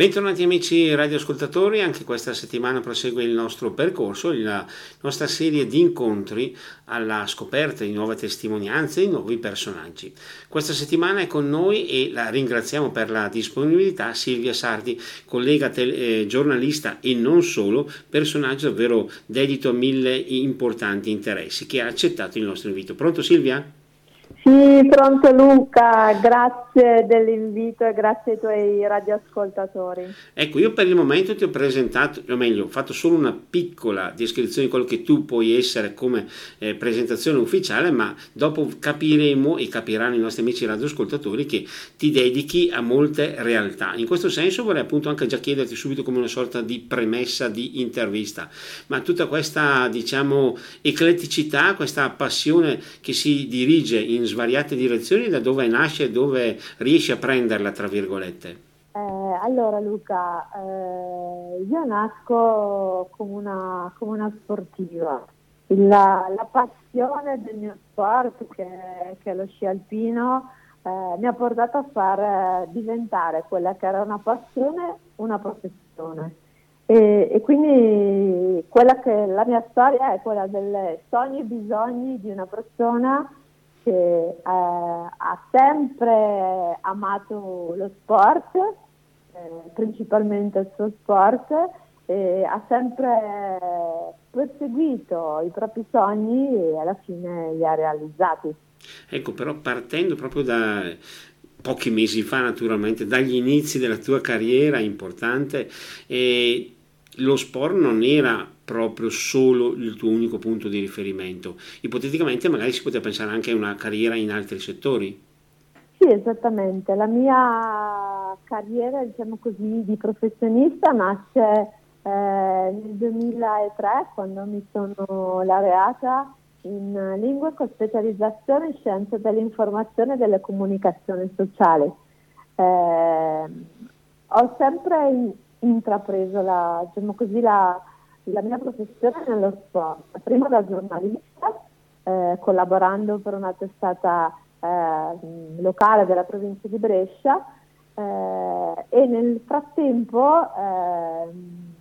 Bentornati amici radioascoltatori, anche questa settimana prosegue il nostro percorso, la nostra serie di incontri alla scoperta di nuove testimonianze e nuovi personaggi. Questa settimana è con noi e la ringraziamo per la disponibilità Silvia Sardi, collega tele, eh, giornalista e non solo, personaggio davvero dedito a mille importanti interessi, che ha accettato il nostro invito. Pronto Silvia? Sì, pronto Luca, grazie dell'invito e grazie ai tuoi radioascoltatori. Ecco, io per il momento ti ho presentato, o meglio, ho fatto solo una piccola descrizione di quello che tu puoi essere come eh, presentazione ufficiale, ma dopo capiremo e capiranno i nostri amici radioascoltatori che ti dedichi a molte realtà. In questo senso vorrei appunto anche già chiederti subito come una sorta di premessa di intervista, ma tutta questa, diciamo, ecletticità, questa passione che si dirige in svariate direzioni, da dove nasce dove riesci a prenderla, tra virgolette? Eh, allora Luca, eh, io nasco come una, come una sportiva. La, la, passione del mio sport, che, che è lo sci alpino, eh, mi ha portato a far diventare quella che era una passione una professione. E, e, quindi che la mia storia è quella dei sogni e bisogni di una persona che eh, ha sempre amato lo sport, eh, principalmente il suo sport, e ha sempre perseguito i propri sogni e alla fine li ha realizzati. Ecco, però partendo proprio da pochi mesi fa, naturalmente, dagli inizi della tua carriera importante, eh, lo sport non era proprio solo il tuo unico punto di riferimento. Ipoteticamente magari si poteva pensare anche a una carriera in altri settori. Sì, esattamente. La mia carriera, diciamo così, di professionista nasce eh, nel 2003 quando mi sono laureata in lingue con specializzazione in scienze dell'informazione e delle comunicazioni sociali. Eh, ho sempre intrapreso la, diciamo così, la, la mia professione nello sport, prima da giornalista, eh, collaborando per una testata eh, locale della provincia di Brescia eh, e nel frattempo ehm,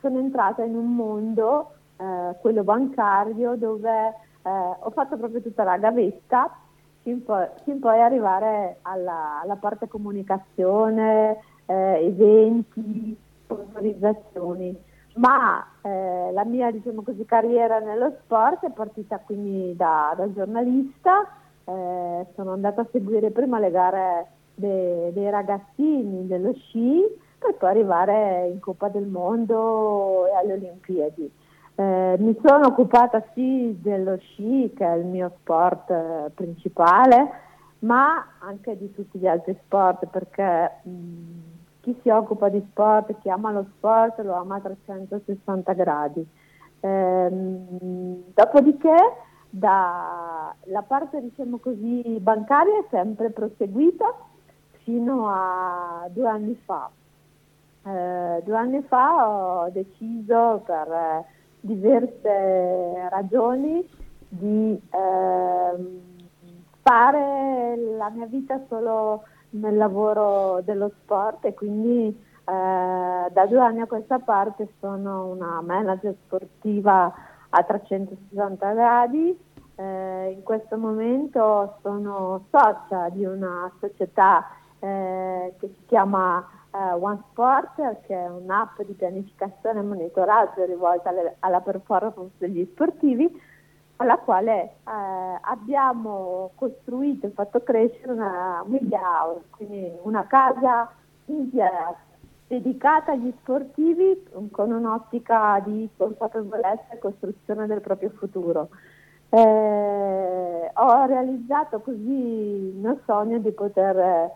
sono entrata in un mondo, eh, quello bancario, dove eh, ho fatto proprio tutta la gavetta fin poi, fin poi arrivare alla, alla, parte comunicazione, eh, eventi, sponsorizzazioni ma eh, la mia diciamo così, carriera nello sport è partita quindi da, da giornalista, eh, sono andata a seguire prima le gare de, dei ragazzini dello sci per poi arrivare in Coppa del Mondo e alle Olimpiadi. Eh, mi sono occupata sì dello sci, che è il mio sport eh, principale, ma anche di tutti gli altri sport perché mh, chi si occupa di sport, chi ama lo sport, lo ama a 360 gradi. Ehm, dopodiché da, la parte diciamo così, bancaria è sempre proseguita fino a due anni fa. Eh, due anni fa ho deciso per eh, diverse ragioni di eh, fare la mia vita solo nel lavoro dello sport e quindi eh, da due anni a questa parte sono una manager sportiva a 360 gradi. Eh, in questo momento sono socia di una società eh, che si chiama eh, One Sport, che è un'app di pianificazione e monitoraggio rivolta alle, alla performance degli sportivi alla quale eh, abbiamo costruito e fatto crescere una media house, quindi una casa intera dedicata agli sportivi con un'ottica di consapevolezza e costruzione del proprio futuro. Eh, ho realizzato così il mio sogno di poter eh,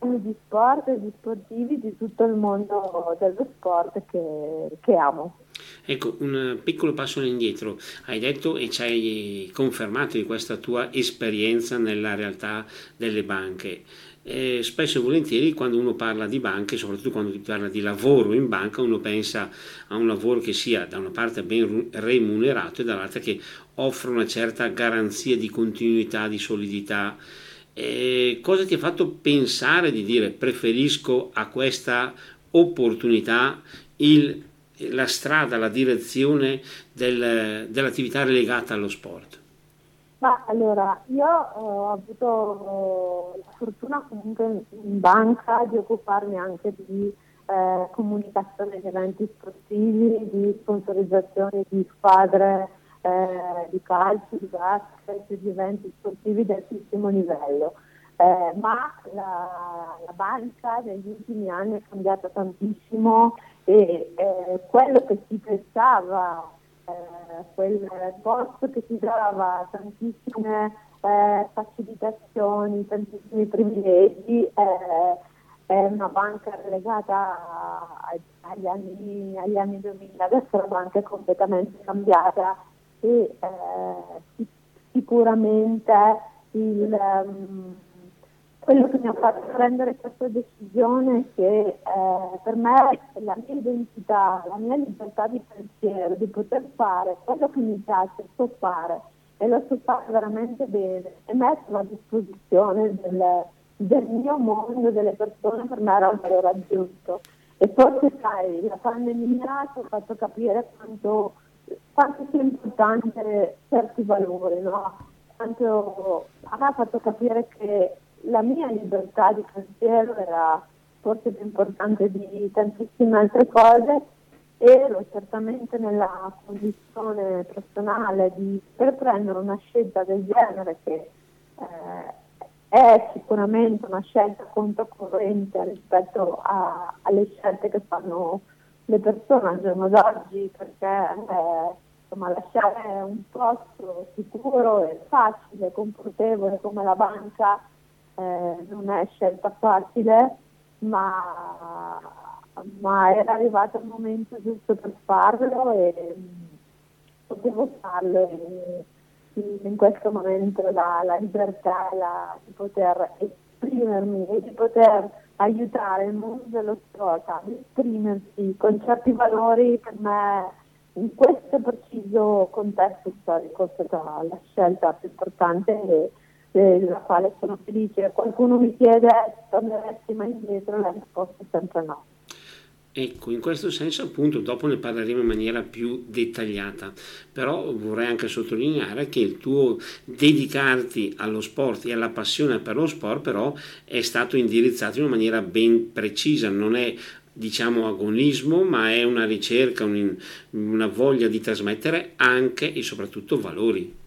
di sport e di sportivi di tutto il mondo dello sport che, che amo. Ecco, un piccolo passo indietro. Hai detto e ci hai confermato di questa tua esperienza nella realtà delle banche. Eh, spesso e volentieri quando uno parla di banche, soprattutto quando si parla di lavoro in banca, uno pensa a un lavoro che sia da una parte ben remunerato e dall'altra che offre una certa garanzia di continuità, di solidità eh, cosa ti ha fatto pensare di dire preferisco a questa opportunità il, la strada, la direzione del, dell'attività legata allo sport? Ma allora, io eh, ho avuto la fortuna comunque in banca di occuparmi anche di eh, comunicazione di eventi sportivi, di sponsorizzazione di squadre eh, di calcio, di basket, di eventi sportivi di altissimo livello. Eh, ma la, la, banca negli ultimi anni è cambiata tantissimo e eh, quello che si pensava, eh, quel posto che si dava tantissime eh, facilitazioni, tantissimi privilegi, eh, è una banca relegata agli anni, agli anni 2000, adesso la banca è completamente cambiata e eh, sicuramente il, um, quello che mi ha fatto prendere questa decisione è che eh, per me la mia identità, la mia libertà di pensiero, di poter fare quello che mi piace, so fare e lo so fare veramente bene e metterlo a disposizione del, del mio mondo, delle persone, per me era un valore aggiunto. E forse sai, la pandemia ci ha fatto capire quanto quanto sia importante certi valori, no? Quanto a me ha fatto capire che la mia libertà di pensiero era forse più importante di tantissime altre cose ero certamente nella condizione personale di per prendere una scelta del genere che eh, è sicuramente una scelta controcorrente rispetto a, alle scelte che fanno le persone al giorno d'oggi perché eh, insomma, lasciare un posto sicuro e facile, confortevole come la banca eh, non è scelta facile, ma, ma, era arrivato il momento giusto per farlo e potevo farlo. E, in questo momento la, la libertà la, di poter esprimermi e di poter aiutare il mondo dello sport ad esprimersi con certi valori per me in questo preciso contesto storico è stata la scelta più importante della quale sono felice. Qualcuno mi chiede torneresti mai indietro, la risposta è sempre no. Ecco, in questo senso appunto dopo ne parleremo in maniera più dettagliata, però vorrei anche sottolineare che il tuo dedicarti allo sport e alla passione per lo sport però è stato indirizzato in una maniera ben precisa, non è diciamo agonismo, ma è una ricerca, un, una voglia di trasmettere anche e soprattutto valori.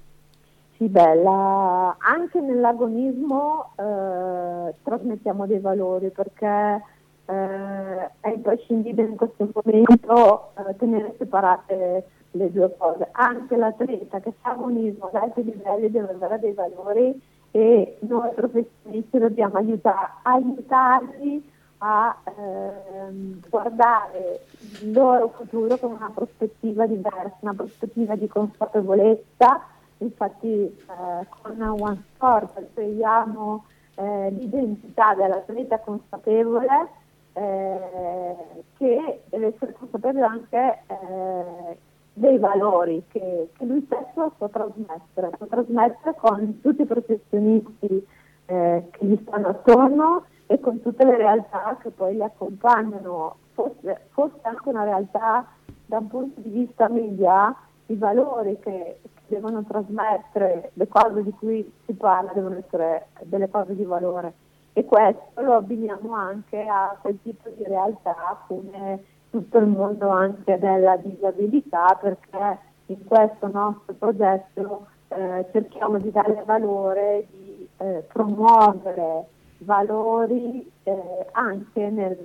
Sì, bella, anche nell'agonismo eh, trasmettiamo dei valori perché eh, è imprescindibile in questo momento eh, tenere separate le due cose. Anche l'atleta che fa agonismo ad alti livelli deve avere dei valori e noi professionisti dobbiamo aiutare, aiutarli a ehm, guardare il loro futuro con una prospettiva diversa, una prospettiva di consapevolezza. Infatti eh, con One Sport creiamo eh, l'identità dell'atleta consapevole eh, che deve essere consapevole anche eh, dei valori che, che, lui stesso può trasmettere, può trasmettere con tutti i professionisti eh, che gli stanno attorno e con tutte le realtà che poi li accompagnano, fosse, fosse anche una realtà da un punto di vista media, i valori che, che devono trasmettere, le cose di cui si parla devono essere delle cose di valore e questo lo abbiniamo anche a quel tipo di realtà come tutto il mondo anche della disabilità perché in questo nostro progetto eh, cerchiamo di dare valore, di eh, promuovere valori eh, anche nel,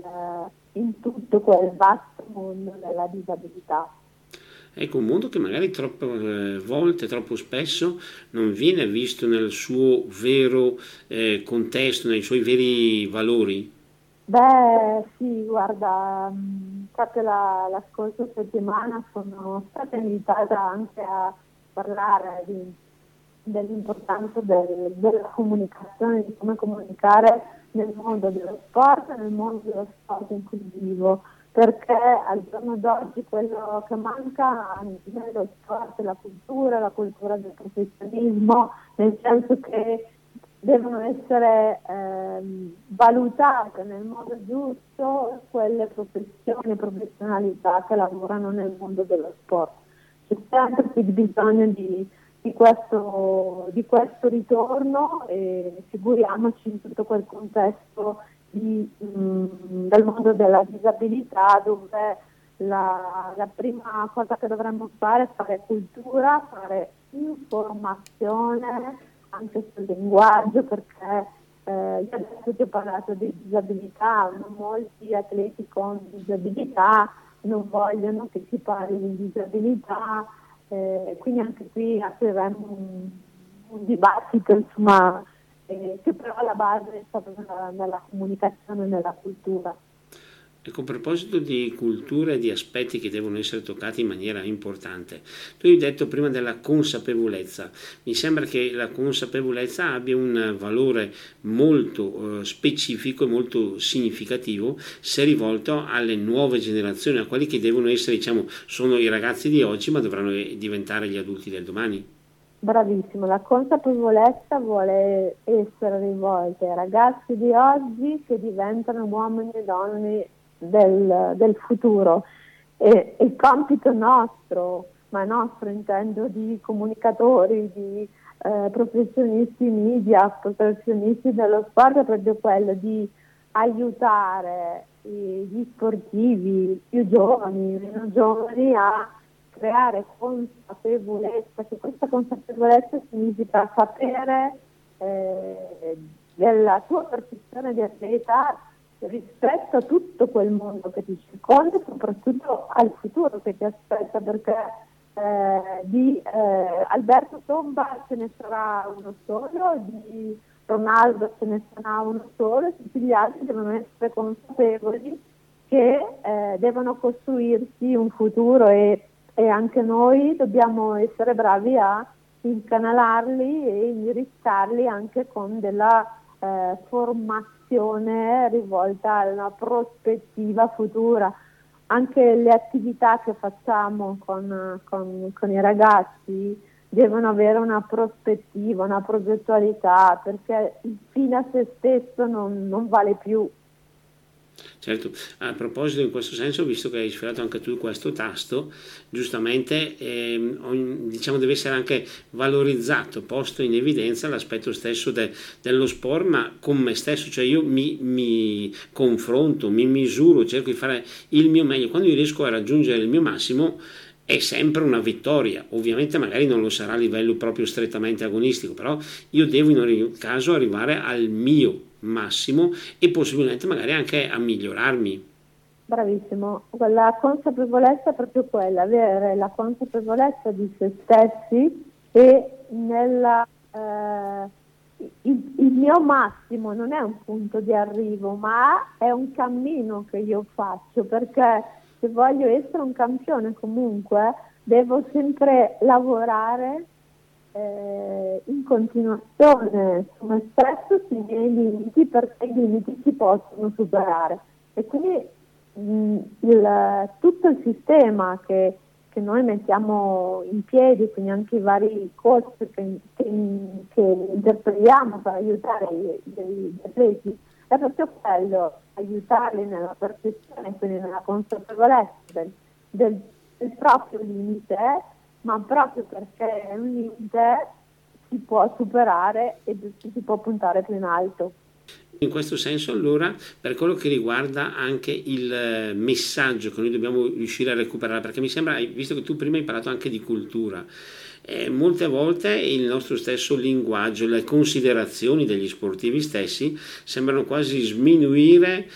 in tutto quel vasto mondo della disabilità. Ecco, un mondo che magari troppe eh, volte, troppo spesso, non viene visto nel suo vero eh, contesto, nei suoi veri valori. Beh, sì, guarda, mm, proprio la, la scorsa settimana sono stata invitata anche a parlare di, dell'importanza del, della comunicazione, di come comunicare nel mondo dello sport nel mondo dello sport inclusivo perché al giorno d'oggi quello che manca nello sport è la cultura, la cultura del professionismo, nel senso che devono essere eh, valutate nel modo giusto quelle professioni e professionalità che lavorano nel mondo dello sport. C'è sempre più bisogno di, di, questo, di questo, ritorno e figuriamoci in tutto quel contesto di, mh, mm, del mondo della disabilità dove la, la, prima cosa che dovremmo fare è fare cultura, fare informazione anche sul linguaggio perché eh, io adesso ti ho parlato di disabilità, molti atleti con disabilità non vogliono che si parli di disabilità, eh, quindi anche qui apriremo un, un dibattito insomma, eh, che però alla base è stata nella, nella comunicazione e nella cultura. Ecco, a proposito di cultura e di aspetti che devono essere toccati in maniera importante, tu hai detto prima della consapevolezza. Mi sembra che la consapevolezza abbia un valore molto eh, specifico e molto significativo se rivolto alle nuove generazioni, a quelli che devono essere, diciamo, sono i ragazzi di oggi, ma dovranno diventare gli adulti del domani. Bravissimo, la consapevolezza vuole essere rivolta ai ragazzi di oggi che diventano uomini e donne del, del futuro. E il compito nostro, ma nostro intendo di comunicatori, di eh, professionisti media, professionisti dello sport è proprio quello di aiutare gli sportivi più giovani, meno giovani a creare consapevolezza, che questa consapevolezza significa sapere eh, della tua professione di atleta rispetto a tutto quel mondo che ti circonda e soprattutto al futuro che ti aspetta perché eh, di eh, Alberto Tomba ce ne sarà uno solo, di Ronaldo ce ne sarà uno solo tutti gli altri devono essere consapevoli che eh, devono costruirsi un futuro e, e anche noi dobbiamo essere bravi a incanalarli e indirizzarli anche con della eh, formazione azione rivolta a una prospettiva futura. Anche le attività che facciamo con, con, con i ragazzi devono avere una prospettiva, una progettualità, perché il fine a se stesso non, non vale più, Certo, a proposito in questo senso, visto che hai sfiorato anche tu questo tasto, giustamente ehm, diciamo deve essere anche valorizzato, posto in evidenza l'aspetto stesso de, dello sport, ma con me stesso, cioè io mi, mi, confronto, mi misuro, cerco di fare il mio meglio, quando io riesco a raggiungere il mio massimo è sempre una vittoria, ovviamente magari non lo sarà a livello proprio strettamente agonistico, però io devo in ogni caso arrivare al mio massimo e possibilmente magari anche a migliorarmi. Bravissimo, la consapevolezza è proprio quella, avere la consapevolezza di se stessi e nella, eh, il, il, mio massimo non è un punto di arrivo, ma è un cammino che io faccio perché se voglio essere un campione comunque devo sempre lavorare eh, in continuazione me stesso, sui miei limiti, perché i limiti si possono superare. E quindi mh, il, tutto il sistema che, che, noi mettiamo in piedi, quindi anche i vari corsi che, che, che interpretiamo per aiutare gli atleti, è proprio quello, aiutarli nella percezione, quindi nella consapevolezza del, del, del proprio limite ma proprio perché è un limite si può superare e si può puntare più in alto. In questo senso allora per quello che riguarda anche il eh, messaggio che noi dobbiamo riuscire a recuperare, perché mi sembra, visto che tu prima hai parlato anche di cultura, eh, molte volte il nostro stesso linguaggio, le considerazioni degli sportivi stessi sembrano quasi sminuire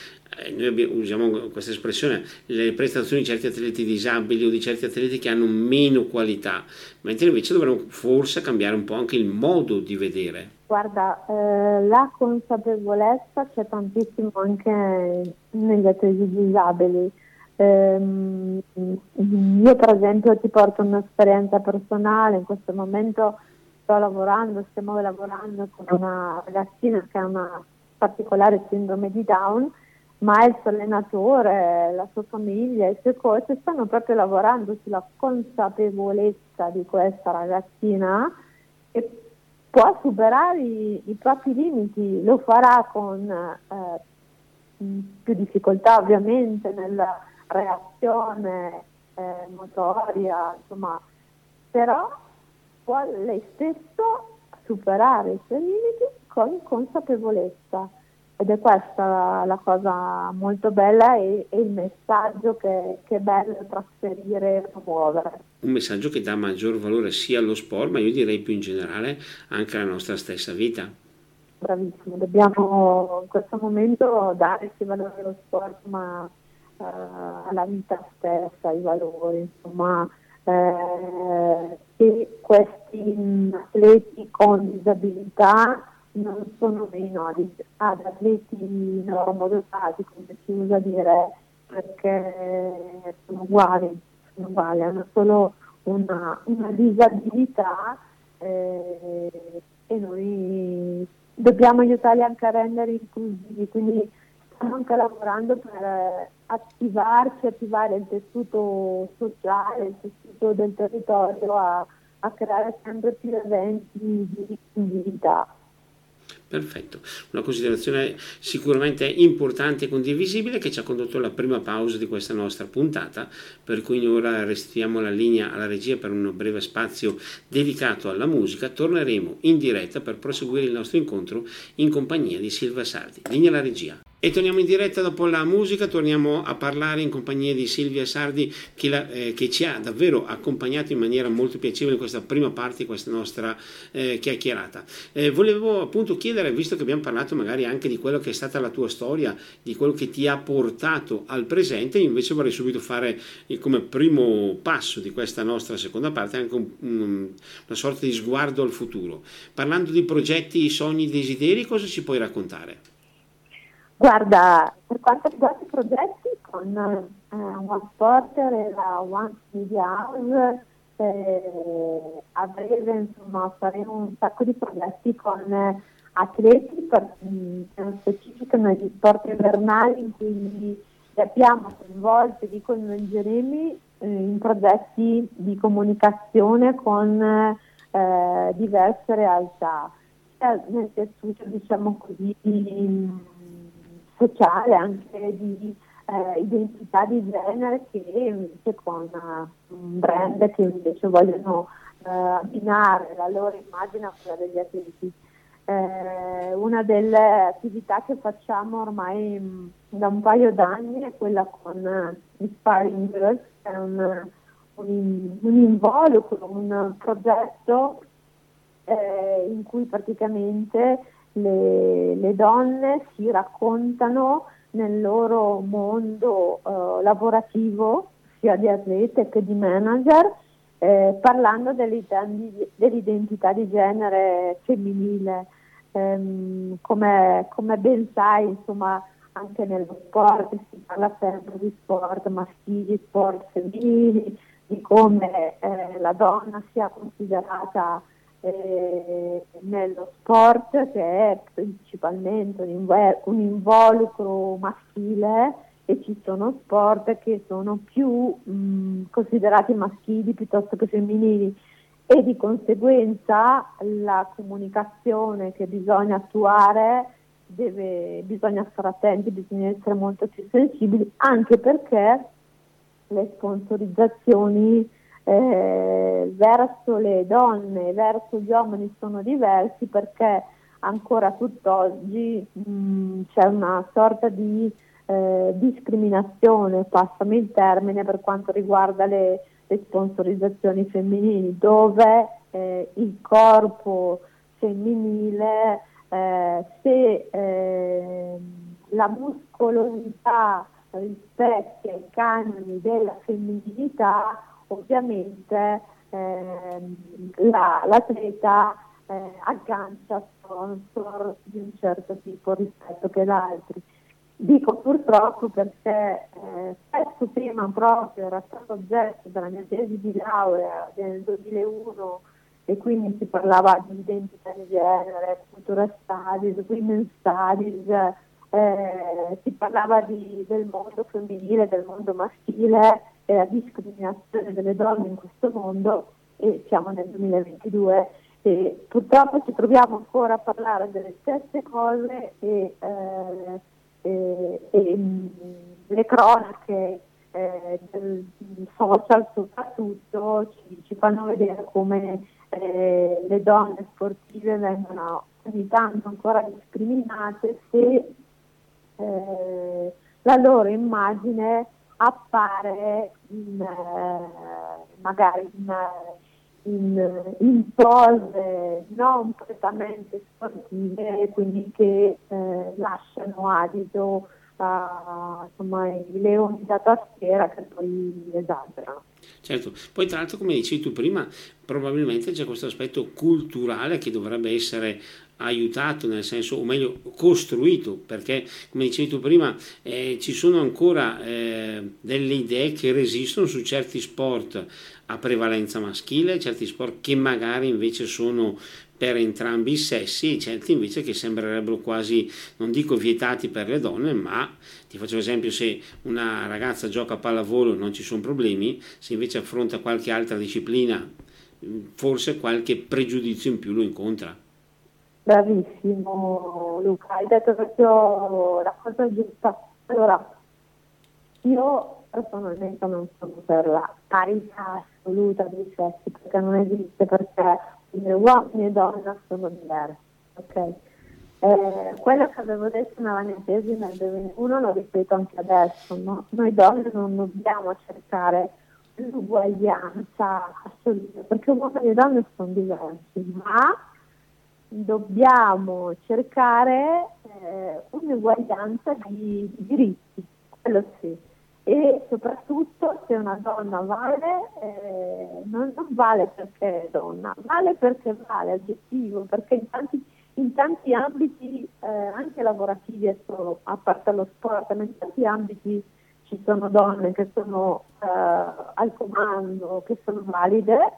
noi abbiamo, usiamo questa espressione, le prestazioni di certi atleti disabili o di certi atleti che hanno meno qualità, mentre invece dovremmo forse cambiare un po' anche il modo di vedere. Guarda, eh, la consapevolezza c'è tantissimo anche negli atleti disabili. Eh, io per esempio ti porto un'esperienza personale, in questo momento sto lavorando, stiamo lavorando con una ragazzina che ha una particolare sindrome di Down suo allenatore, la sua famiglia, i suoi coach stanno proprio lavorando sulla consapevolezza di questa ragazzina e può superare i, i, propri limiti, lo farà con eh, più difficoltà ovviamente nella reazione eh, motoria, insomma, però può lei stesso superare i suoi limiti con consapevolezza ed è questa la cosa molto bella e, e il messaggio che, che, è bello trasferire e promuovere. Un messaggio che dà maggior valore sia allo sport, ma io direi più in generale anche alla nostra stessa vita. Bravissimo, dobbiamo in questo momento dare sia valore allo sport, ma uh, alla vita stessa, ai valori, insomma, eh, che questi atleti con disabilità non sono meno ad, atleti normodotati, come si usa dire, perché sono uguali, sono uguali hanno solo una, una disabilità eh, e noi dobbiamo aiutarli anche a rendere inclusivi, quindi stiamo anche lavorando per attivarci, attivare il tessuto sociale, il tessuto del territorio a, a creare sempre più eventi di inclusività. Perfetto, una considerazione sicuramente importante e condivisibile che ci ha condotto alla prima pausa di questa nostra puntata, per cui ora restituiamo la linea alla regia per un breve spazio dedicato alla musica, torneremo in diretta per proseguire il nostro incontro in compagnia di Silva Sardi. Linea alla regia. E torniamo in diretta dopo la musica, torniamo a parlare in compagnia di Silvia Sardi che, la, eh, che ci ha davvero accompagnato in maniera molto piacevole in questa prima parte di questa nostra eh, chiacchierata. Eh, volevo appunto chiedere, visto che abbiamo parlato magari anche di quello che è stata la tua storia, di quello che ti ha portato al presente, invece vorrei subito fare eh, come primo passo di questa nostra seconda parte anche un, un, una sorta di sguardo al futuro. Parlando di progetti, sogni, desideri, cosa ci puoi raccontare? Guarda, per quanto riguarda i progetti, con eh, One Sporter e la One Media House, eh, a breve insomma, faremo un sacco di progetti con eh, atleti, per, mh, nello specifico negli sport invernali in cui li abbiamo coinvolti, li coinvolgeremo eh, in progetti di comunicazione con eh, diverse realtà, nel tessuto diciamo così sociale, anche di eh, identità di genere che invece con uh, un brand che invece vogliono uh, abbinare la loro immagine a quella degli atleti. Eh, una delle attività che facciamo ormai mh, mm, da un paio d'anni è quella con uh, Inspiring Girls, che è un, un, un involucro, un progetto eh, in cui praticamente le, le donne si raccontano nel loro mondo eh, lavorativo, sia di atlete che di manager, eh, parlando dell'identità di genere femminile. Ehm, come, come, ben sai, insomma, anche nello sport si parla sempre di sport maschili, sport femminili, di come eh, la donna sia considerata eh, nello sport che è principalmente un, inv- un, involucro maschile e ci sono sport che sono più mh, considerati maschili piuttosto che femminili. E di conseguenza la comunicazione che bisogna attuare deve, bisogna stare attenti, bisogna essere molto più sensibili anche perché le sponsorizzazioni eh, verso le donne, verso gli uomini sono diversi perché ancora tutt'oggi mh, c'è una sorta di eh, discriminazione, passami il termine, per quanto riguarda le, le sponsorizzazioni femminili, dove eh, il corpo femminile, eh, se eh, la muscolosità rispecchia i canoni della femminilità, ovviamente eh, la, l'atleta eh, aggancia sponsor di un certo tipo rispetto che ad altri. Dico purtroppo perché eh, spesso prima proprio era stato oggetto della mia tesi di laurea nel 2001 e quindi si parlava di identità di genere, cultura studies, women studies, eh, si parlava di, del mondo femminile, del mondo maschile e la discriminazione delle donne in questo mondo e siamo nel 2022 e purtroppo ci troviamo ancora a parlare delle stesse cose e, eh, e, e mm, le cronache eh, del social soprattutto ci, ci, fanno vedere come eh, le donne sportive vengono ogni tanto ancora discriminate se eh, la loro immagine appare in, eh, magari in, in, in, pose non prettamente sportive, quindi che eh, lasciano adito a, insomma, i leoni da tastiera che poi esagerano. Certo, poi tra l'altro come dicevi tu prima, probabilmente c'è questo aspetto culturale che dovrebbe essere aiutato, nel senso, o meglio, costruito, perché come dicevi tu prima, eh, ci sono ancora eh, delle idee che resistono su certi sport a prevalenza maschile, certi sport che magari invece sono per entrambi i sessi e certi invece che sembrerebbero quasi, non dico vietati per le donne, ma ti faccio esempio se una ragazza gioca a pallavolo non ci sono problemi, se invece affronta qualche altra disciplina forse qualche pregiudizio in più lo incontra. Bravissimo Luca, hai detto proprio la cosa giusta. Allora, io personalmente non sono per la parità assoluta dei sessi perché non esiste perché uomini e donne sono diversi. Okay? Eh, quello che avevo detto nella mia tesi nel 2001 lo ripeto anche adesso, no? noi donne non dobbiamo cercare l'uguaglianza assoluta perché uomini e donne sono diversi, ma dobbiamo cercare eh, un'uguaglianza di, di diritti, quello sì e soprattutto se una donna vale, eh, non, non, vale perché è donna, vale perché vale, aggettivo, perché in tanti, in tanti ambiti, eh, anche lavorativi, a parte lo sport, ma in tanti ambiti ci sono donne che sono eh, al comando, che sono valide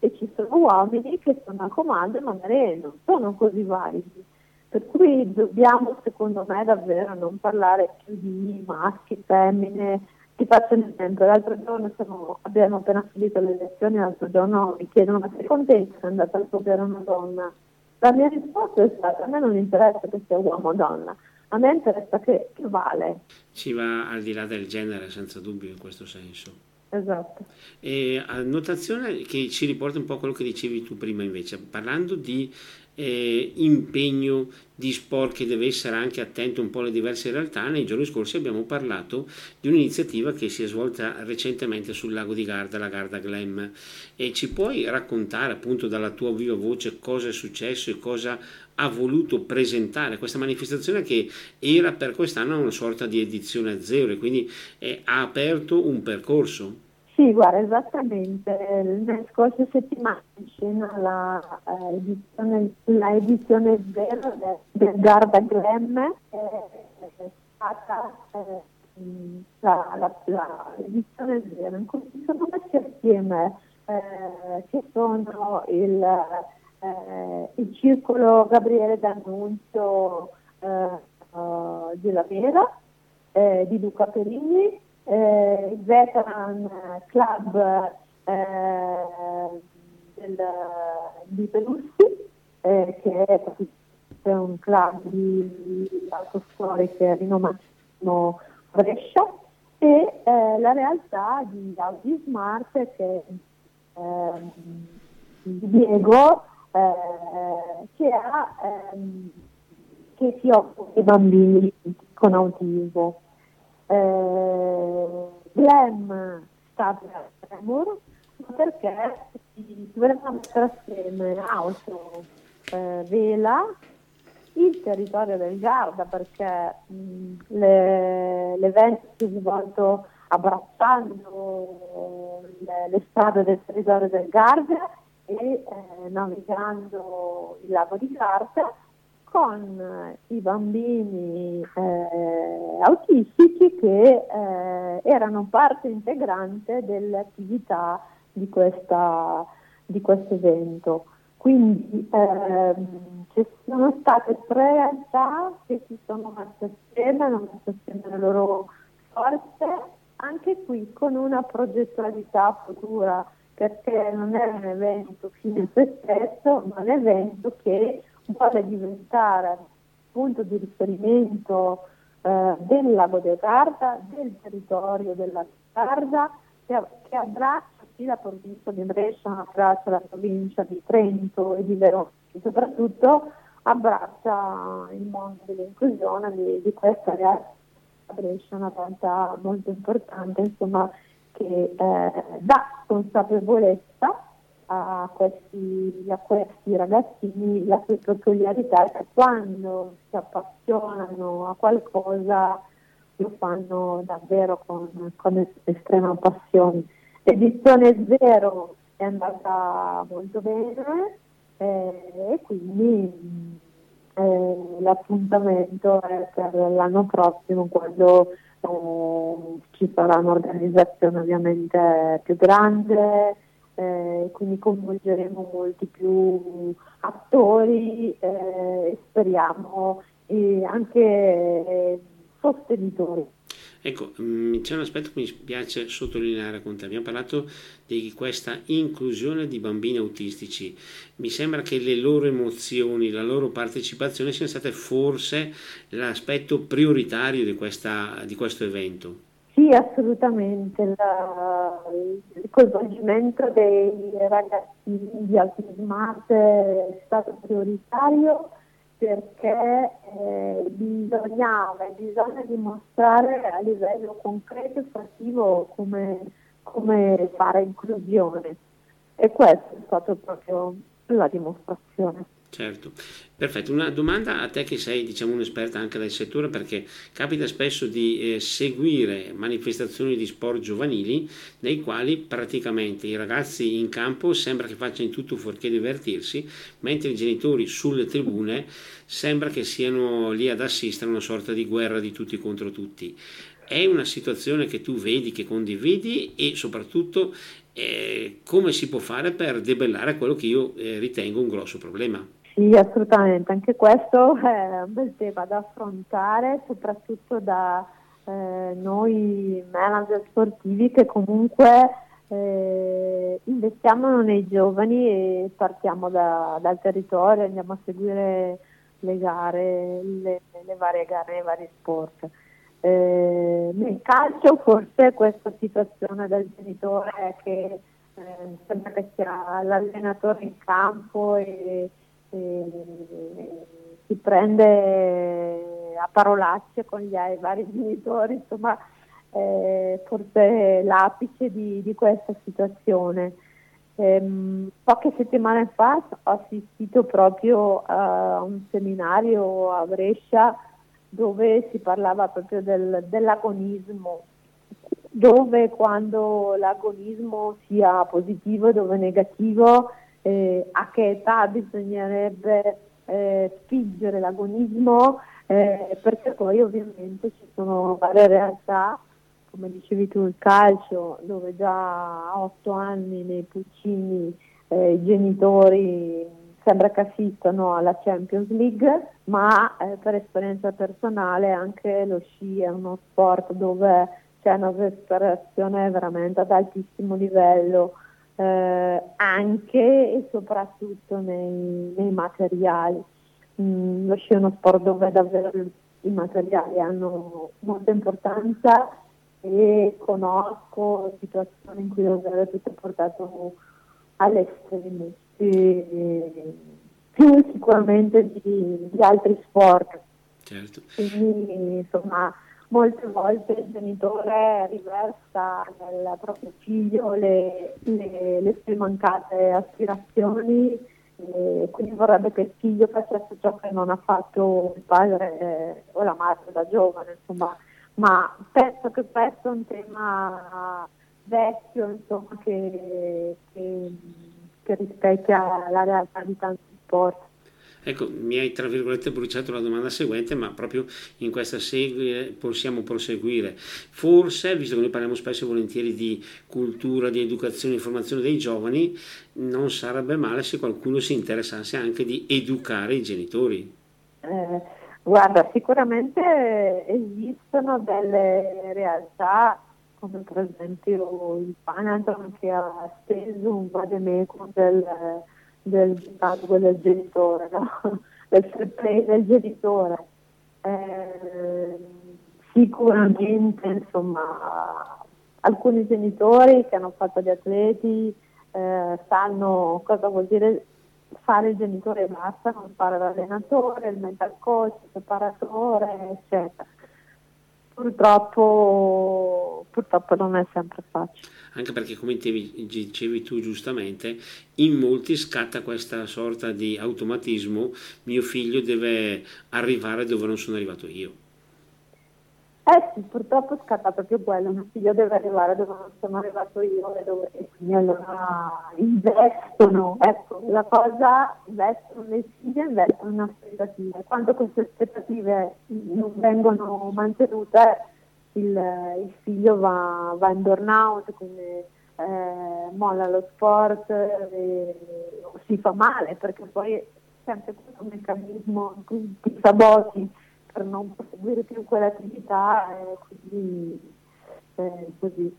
e ci sono uomini che sono al comando e magari non sono così validi. Per cui dobbiamo, secondo me, davvero non parlare più di maschi, femmine. Ti faccio un esempio, l'altro giorno siamo, abbiamo appena finito le elezioni, l'altro giorno mi chiedono ma sei contenta che è andata a scoprire una donna? La mia risposta è stata a me non interessa che sia uomo o donna, a me interessa che, che vale. Si va al di là del genere senza dubbio in questo senso. Esatto. E notazione che ci riporta un po' a quello che dicevi tu prima invece, parlando di eh, impegno di sport che deve essere anche attento un po' alle diverse realtà, nei giorni scorsi abbiamo parlato di un'iniziativa che si è svolta recentemente sul lago di Garda, la Garda Glam. E ci puoi raccontare appunto dalla tua viva voce cosa è successo e cosa ha voluto presentare questa manifestazione che era per quest'anno una sorta di edizione zero e quindi eh, ha aperto un percorso? Sì, guarda, esattamente. Nelle scorse settimane in scena la, eh, edizione, la edizione zero del, del Garda Glam è, è stata eh, la, la, la, l'edizione zero in cui si sono messi assieme eh, sono il, eh, il circolo Gabriele D'Annunzio eh, di Lavera, eh, di Luca Perini eh, Veteran Club eh, del, di Pelussi, eh, che è, è, un club di, di autostoriche rinomatissimo Brescia, e eh, la realtà di Audi Smart che ehm, Diego eh, che, ha, ehm, che si occupa di bambini con autismo eh, Glam sta per Tremor, ma perché voleva mettere assieme auto, eh, vela, il territorio del Garda, perché mh, le, l'evento si è svolto abbracciando le, le, strade del territorio del Garda e eh, navigando il lago di Garda con eh, i bambini eh, autistici che eh, erano parte integrante dell'attività di, questa, di questo evento. Quindi ehm, ci sono state tre realtà che si sono messe assieme, hanno messo assieme le loro forze, anche qui con una progettualità futura perché non è un evento fine a se stesso, ma un evento che vuole diventare punto di riferimento eh, del lago del Garda, del territorio della Garda, che, che abbraccia sì la provincia di Brescia, abbraccia la provincia di Trento e di Verona e soprattutto abbraccia il mondo dell'inclusione di, di questa realtà. Brescia è una realtà molto importante, insomma, che eh, dà consapevolezza a questi, a questi, ragazzini la sua peculiarità è che quando si appassionano a qualcosa lo fanno davvero con, con estrema passione. L'edizione zero è andata molto bene eh, e quindi eh, l'appuntamento è per l'anno prossimo quando eh, ci sarà un'organizzazione ovviamente più grande, eh, quindi coinvolgeremo molti più attori eh, e speriamo anche eh, sostenitori. Ecco, mm, c'è un aspetto che mi piace sottolineare con te. Abbiamo parlato di questa inclusione di bambini autistici. Mi sembra che le loro emozioni, la loro partecipazione siano state forse l'aspetto prioritario di, questa, di questo evento. Sì, assolutamente. La, il coinvolgimento dei ragazzini di autismo è stato prioritario perché eh, bisognava bisogna dimostrare a livello concreto e fattivo come, come fare inclusione e questa è stata proprio la dimostrazione. Certo, perfetto. Una domanda a te che sei diciamo un'esperta anche del settore perché capita spesso di eh, seguire manifestazioni di sport giovanili nei quali praticamente i ragazzi in campo sembra che facciano tutto fuorché divertirsi, mentre i genitori sulle tribune sembra che siano lì ad assistere a una sorta di guerra di tutti contro tutti. È una situazione che tu vedi, che condividi e soprattutto eh, come si può fare per debellare quello che io eh, ritengo un grosso problema. Sì, assolutamente, anche questo è un bel tema da affrontare, soprattutto da eh, noi manager sportivi che comunque eh, investiamo nei giovani e partiamo da, dal territorio, andiamo a seguire le gare, le, le varie gare, i vari sport. Eh, nel calcio forse questa situazione del genitore che eh, sembra che sia l'allenatore in campo e si prende a parolacce con gli vari genitori, insomma eh, forse l'apice di, di questa situazione. Eh, poche settimane fa ho assistito proprio a un seminario a Brescia dove si parlava proprio del, dell'agonismo, dove quando l'agonismo sia positivo e dove negativo eh, a che età bisognerebbe eh, spingere l'agonismo, eh, perché poi ovviamente ci sono varie realtà, come dicevi tu il calcio, dove già a otto anni nei Puccini eh, i genitori sembra che assistano alla Champions League, ma eh, per esperienza personale anche lo sci è uno sport dove c'è una preparazione veramente ad altissimo livello, eh, anche e soprattutto nei, nei materiali. Mm, lo sci è uno sport dove davvero i materiali hanno molta importanza e conosco situazioni in cui davvero è tutto portato all'estremo, più sicuramente di, di altri sport. Certo. Quindi insomma molte volte il genitore riversa nel proprio figlio le, le, le sue mancate aspirazioni e quindi vorrebbe che il figlio facesse ciò che non ha fatto il padre eh, o la madre da giovane, insomma, ma penso che questo è un tema vecchio insomma, che, che, che rispecchia la realtà di tanti sport. Ecco, mi hai tra virgolette bruciato la domanda seguente, ma proprio in questa serie possiamo proseguire. Forse, visto che noi parliamo spesso e volentieri di cultura, di educazione e informazione dei giovani, non sarebbe male se qualcuno si interessasse anche di educare i genitori. Eh, guarda, sicuramente esistono delle realtà come per esempio il Panatron che ha steso un vademecum del, del, del genitore, no? del fair del genitore. Eh, sicuramente insomma alcuni genitori che hanno fatto gli atleti eh, sanno cosa vuol dire fare il genitore e basta, non fare l'allenatore, il mental coach, il preparatore, eccetera. Purtroppo, purtroppo non è sempre facile. Anche perché, come dicevi tu giustamente, in molti scatta questa sorta di automatismo, mio figlio deve arrivare dove non sono arrivato io. Eh sì, purtroppo scatta proprio quello, mio figlio deve arrivare dove non sono arrivato io e, dove, e quindi allora investono, ecco, la cosa, investono nei figli investono in aspettative. Quando queste aspettative non vengono mantenute, il, il figlio va, va, in burnout, quindi eh, molla lo sport e, si fa male, perché poi è sempre questo meccanismo in cui ti saboti per non proseguire più quell'attività e quindi eh, così.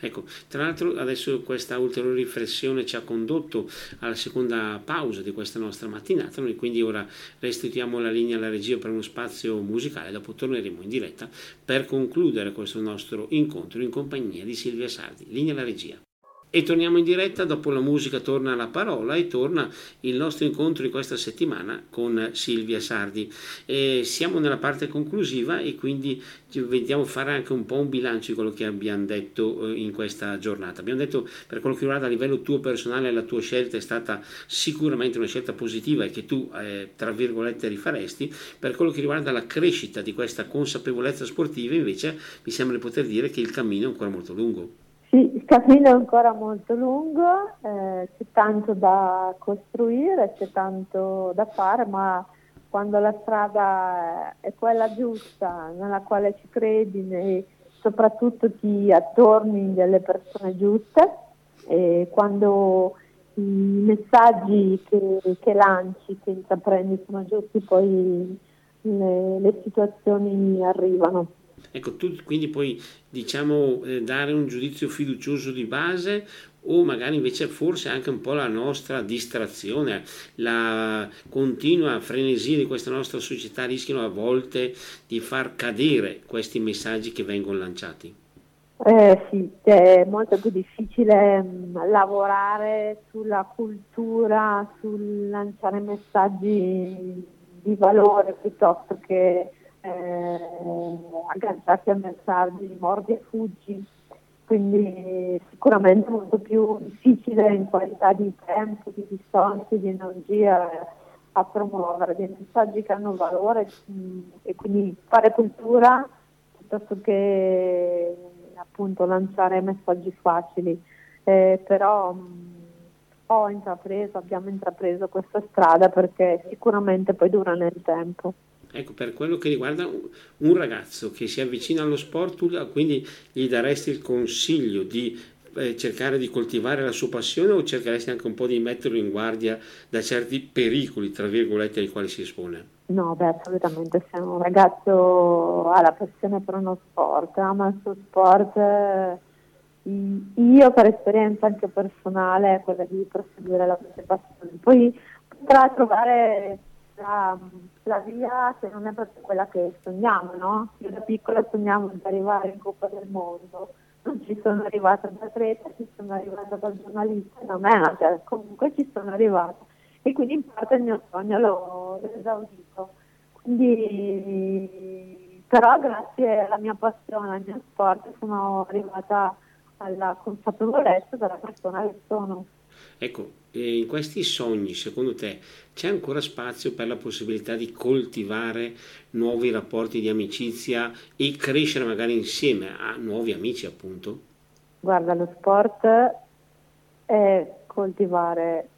Ecco, tra l'altro adesso questa ulteriore riflessione ci ha condotto alla seconda pausa di questa nostra mattinata, noi quindi ora restituiamo la linea alla regia per uno spazio musicale, dopo torneremo in diretta per concludere questo nostro incontro in compagnia di Silvia Sardi. Linea alla regia. E torniamo in diretta, dopo la musica torna la parola e torna il nostro incontro di questa settimana con Silvia Sardi. E siamo nella parte conclusiva e quindi vediamo fare anche un po' un bilancio di quello che abbiamo detto eh, in questa giornata. Abbiamo detto per quello che riguarda a livello tuo personale la tua scelta è stata sicuramente una scelta positiva e che tu eh, tra virgolette rifaresti. Per quello che riguarda la crescita di questa consapevolezza sportiva invece mi sembra di poter dire che il cammino è ancora molto lungo. Sì, il cammino è ancora molto lungo, eh, c'è tanto da costruire, c'è tanto da fare, ma quando la strada è quella giusta, nella quale ci credi e soprattutto ti attorni delle persone giuste, e quando i messaggi che, che lanci, che intraprendi sono giusti, poi le, le situazioni arrivano. Ecco, tu quindi puoi diciamo, eh, dare un giudizio fiducioso di base o magari invece forse anche un po' la nostra distrazione, la continua frenesia di questa nostra società rischiano a volte di far cadere questi messaggi che vengono lanciati? Eh, sì, è molto più difficile mh, mm, lavorare sulla cultura, sul lanciare messaggi di valore piuttosto che eh, agganciati a messaggi mordi e fuggi, quindi sicuramente molto più difficile in qualità di tempo, di distanze, di energia a promuovere dei messaggi che hanno valore mm, e quindi fare cultura piuttosto che appunto lanciare messaggi facili. Eh, però mh, mm, ho intrapreso, abbiamo intrapreso questa strada perché sicuramente poi dura nel tempo. Ecco, per quello che riguarda un ragazzo che si avvicina allo sport, tu quindi gli daresti il consiglio di eh, cercare di coltivare la sua passione o cercheresti anche un po' di metterlo in guardia da certi pericoli, tra virgolette, ai quali si espone? No, beh, assolutamente. Se un ragazzo ha la passione per uno sport, ama il suo sport, eh, io per esperienza anche personale è quella di proseguire la propria passione. Poi potrà trovare la, la, via che non è proprio quella che sogniamo, no? Io da piccola sognavo di arrivare in Coppa del Mondo, non ci sono arrivata da atleta, ci sono arrivata da giornalista, da manager, comunque ci sono arrivata e quindi in parte il mio sogno l'ho esaudito. Quindi, però grazie alla mia passione, al mio sport, sono arrivata alla consapevolezza della persona che sono. Ecco, in questi sogni, secondo te, c'è ancora spazio per la possibilità di coltivare nuovi rapporti di amicizia e crescere magari insieme a nuovi amici, appunto? Guarda, lo sport è coltivare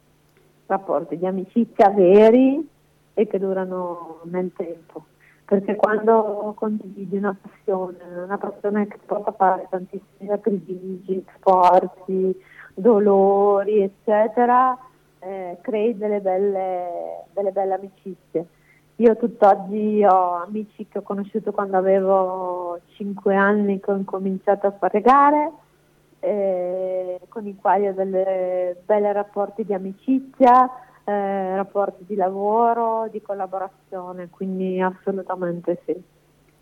rapporti di amicizia veri e che durano nel tempo. Perché quando condividi una passione, una passione che porta a fare tantissimi sacrifici, sforzi, dolori, eccetera, eh, crei delle belle, delle belle amicizie. io tutt'oggi ho amici che ho conosciuto quando avevo 5 anni che ho incominciato a fare gare, eh, con i quali ho delle belle rapporti di amicizia, eh, rapporti di lavoro, di collaborazione, quindi assolutamente sì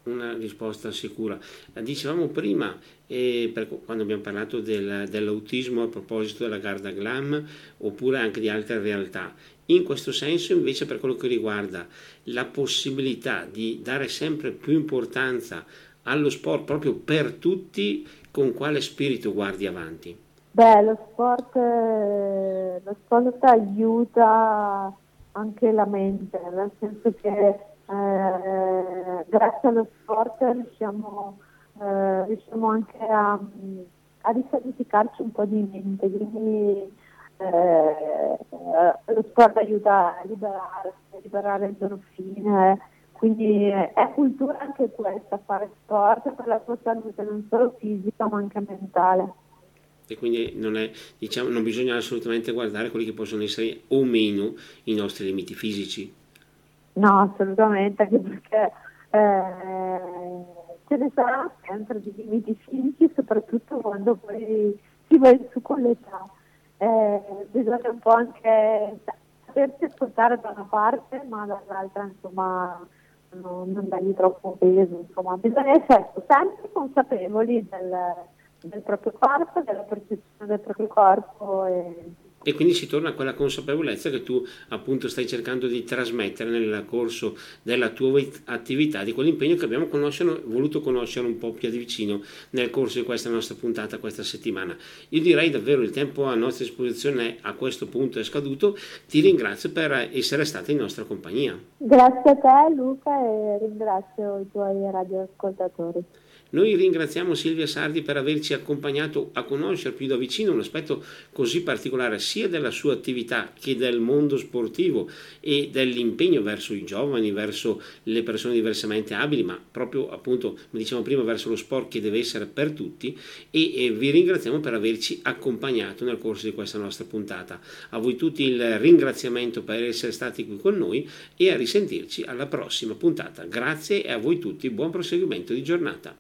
una risposta sicura. Dicevamo prima, eh, per, quando abbiamo parlato del, dell'autismo a proposito della Garda Glam, oppure anche di altre realtà, in questo senso invece per quello che riguarda la possibilità di dare sempre più importanza allo sport proprio per tutti, con quale spirito guardi avanti? Beh, lo sport, lo sport aiuta anche la mente, nel senso che eh, grazie allo sport riusciamo, eh, riusciamo anche a, a riqualificarci un po' di mente, quindi eh, lo sport aiuta a liberare, a liberare endorfine, quindi è cultura anche questa, fare sport per la tua salute non solo fisica ma anche mentale e quindi non, è, diciamo, non bisogna assolutamente guardare quelli che possono essere o meno i nostri limiti fisici. No, assolutamente, anche perché eh, ce ne saranno sempre di limiti fisici, soprattutto quando poi si va su con l'età. Eh, bisogna un po' anche sapersi ascoltare da una parte, ma dall'altra insomma non, non dargli troppo peso, insomma bisogna essere sempre consapevoli del, del proprio corpo, della percezione del proprio corpo e e quindi si torna a quella consapevolezza che tu appunto stai cercando di trasmettere nel corso della tua attività, di quell'impegno che abbiamo conoscere, voluto conoscere un po' più di vicino nel corso di questa nostra puntata questa settimana. Io direi davvero il tempo a nostra disposizione a questo punto è scaduto, ti ringrazio per essere stata in nostra compagnia. Grazie a te Luca e ringrazio i tuoi radioascoltatori. Noi ringraziamo Silvia Sardi per averci accompagnato a conoscere più da vicino un aspetto così particolare sia della sua attività che del mondo sportivo e dell'impegno verso i giovani, verso le persone diversamente abili, ma proprio appunto, come dicevamo prima, verso lo sport che deve essere per tutti e, vi ringraziamo per averci accompagnato nel corso di questa nostra puntata. A voi tutti il ringraziamento per essere stati qui con noi e a risentirci alla prossima puntata. Grazie e a voi tutti buon proseguimento di giornata.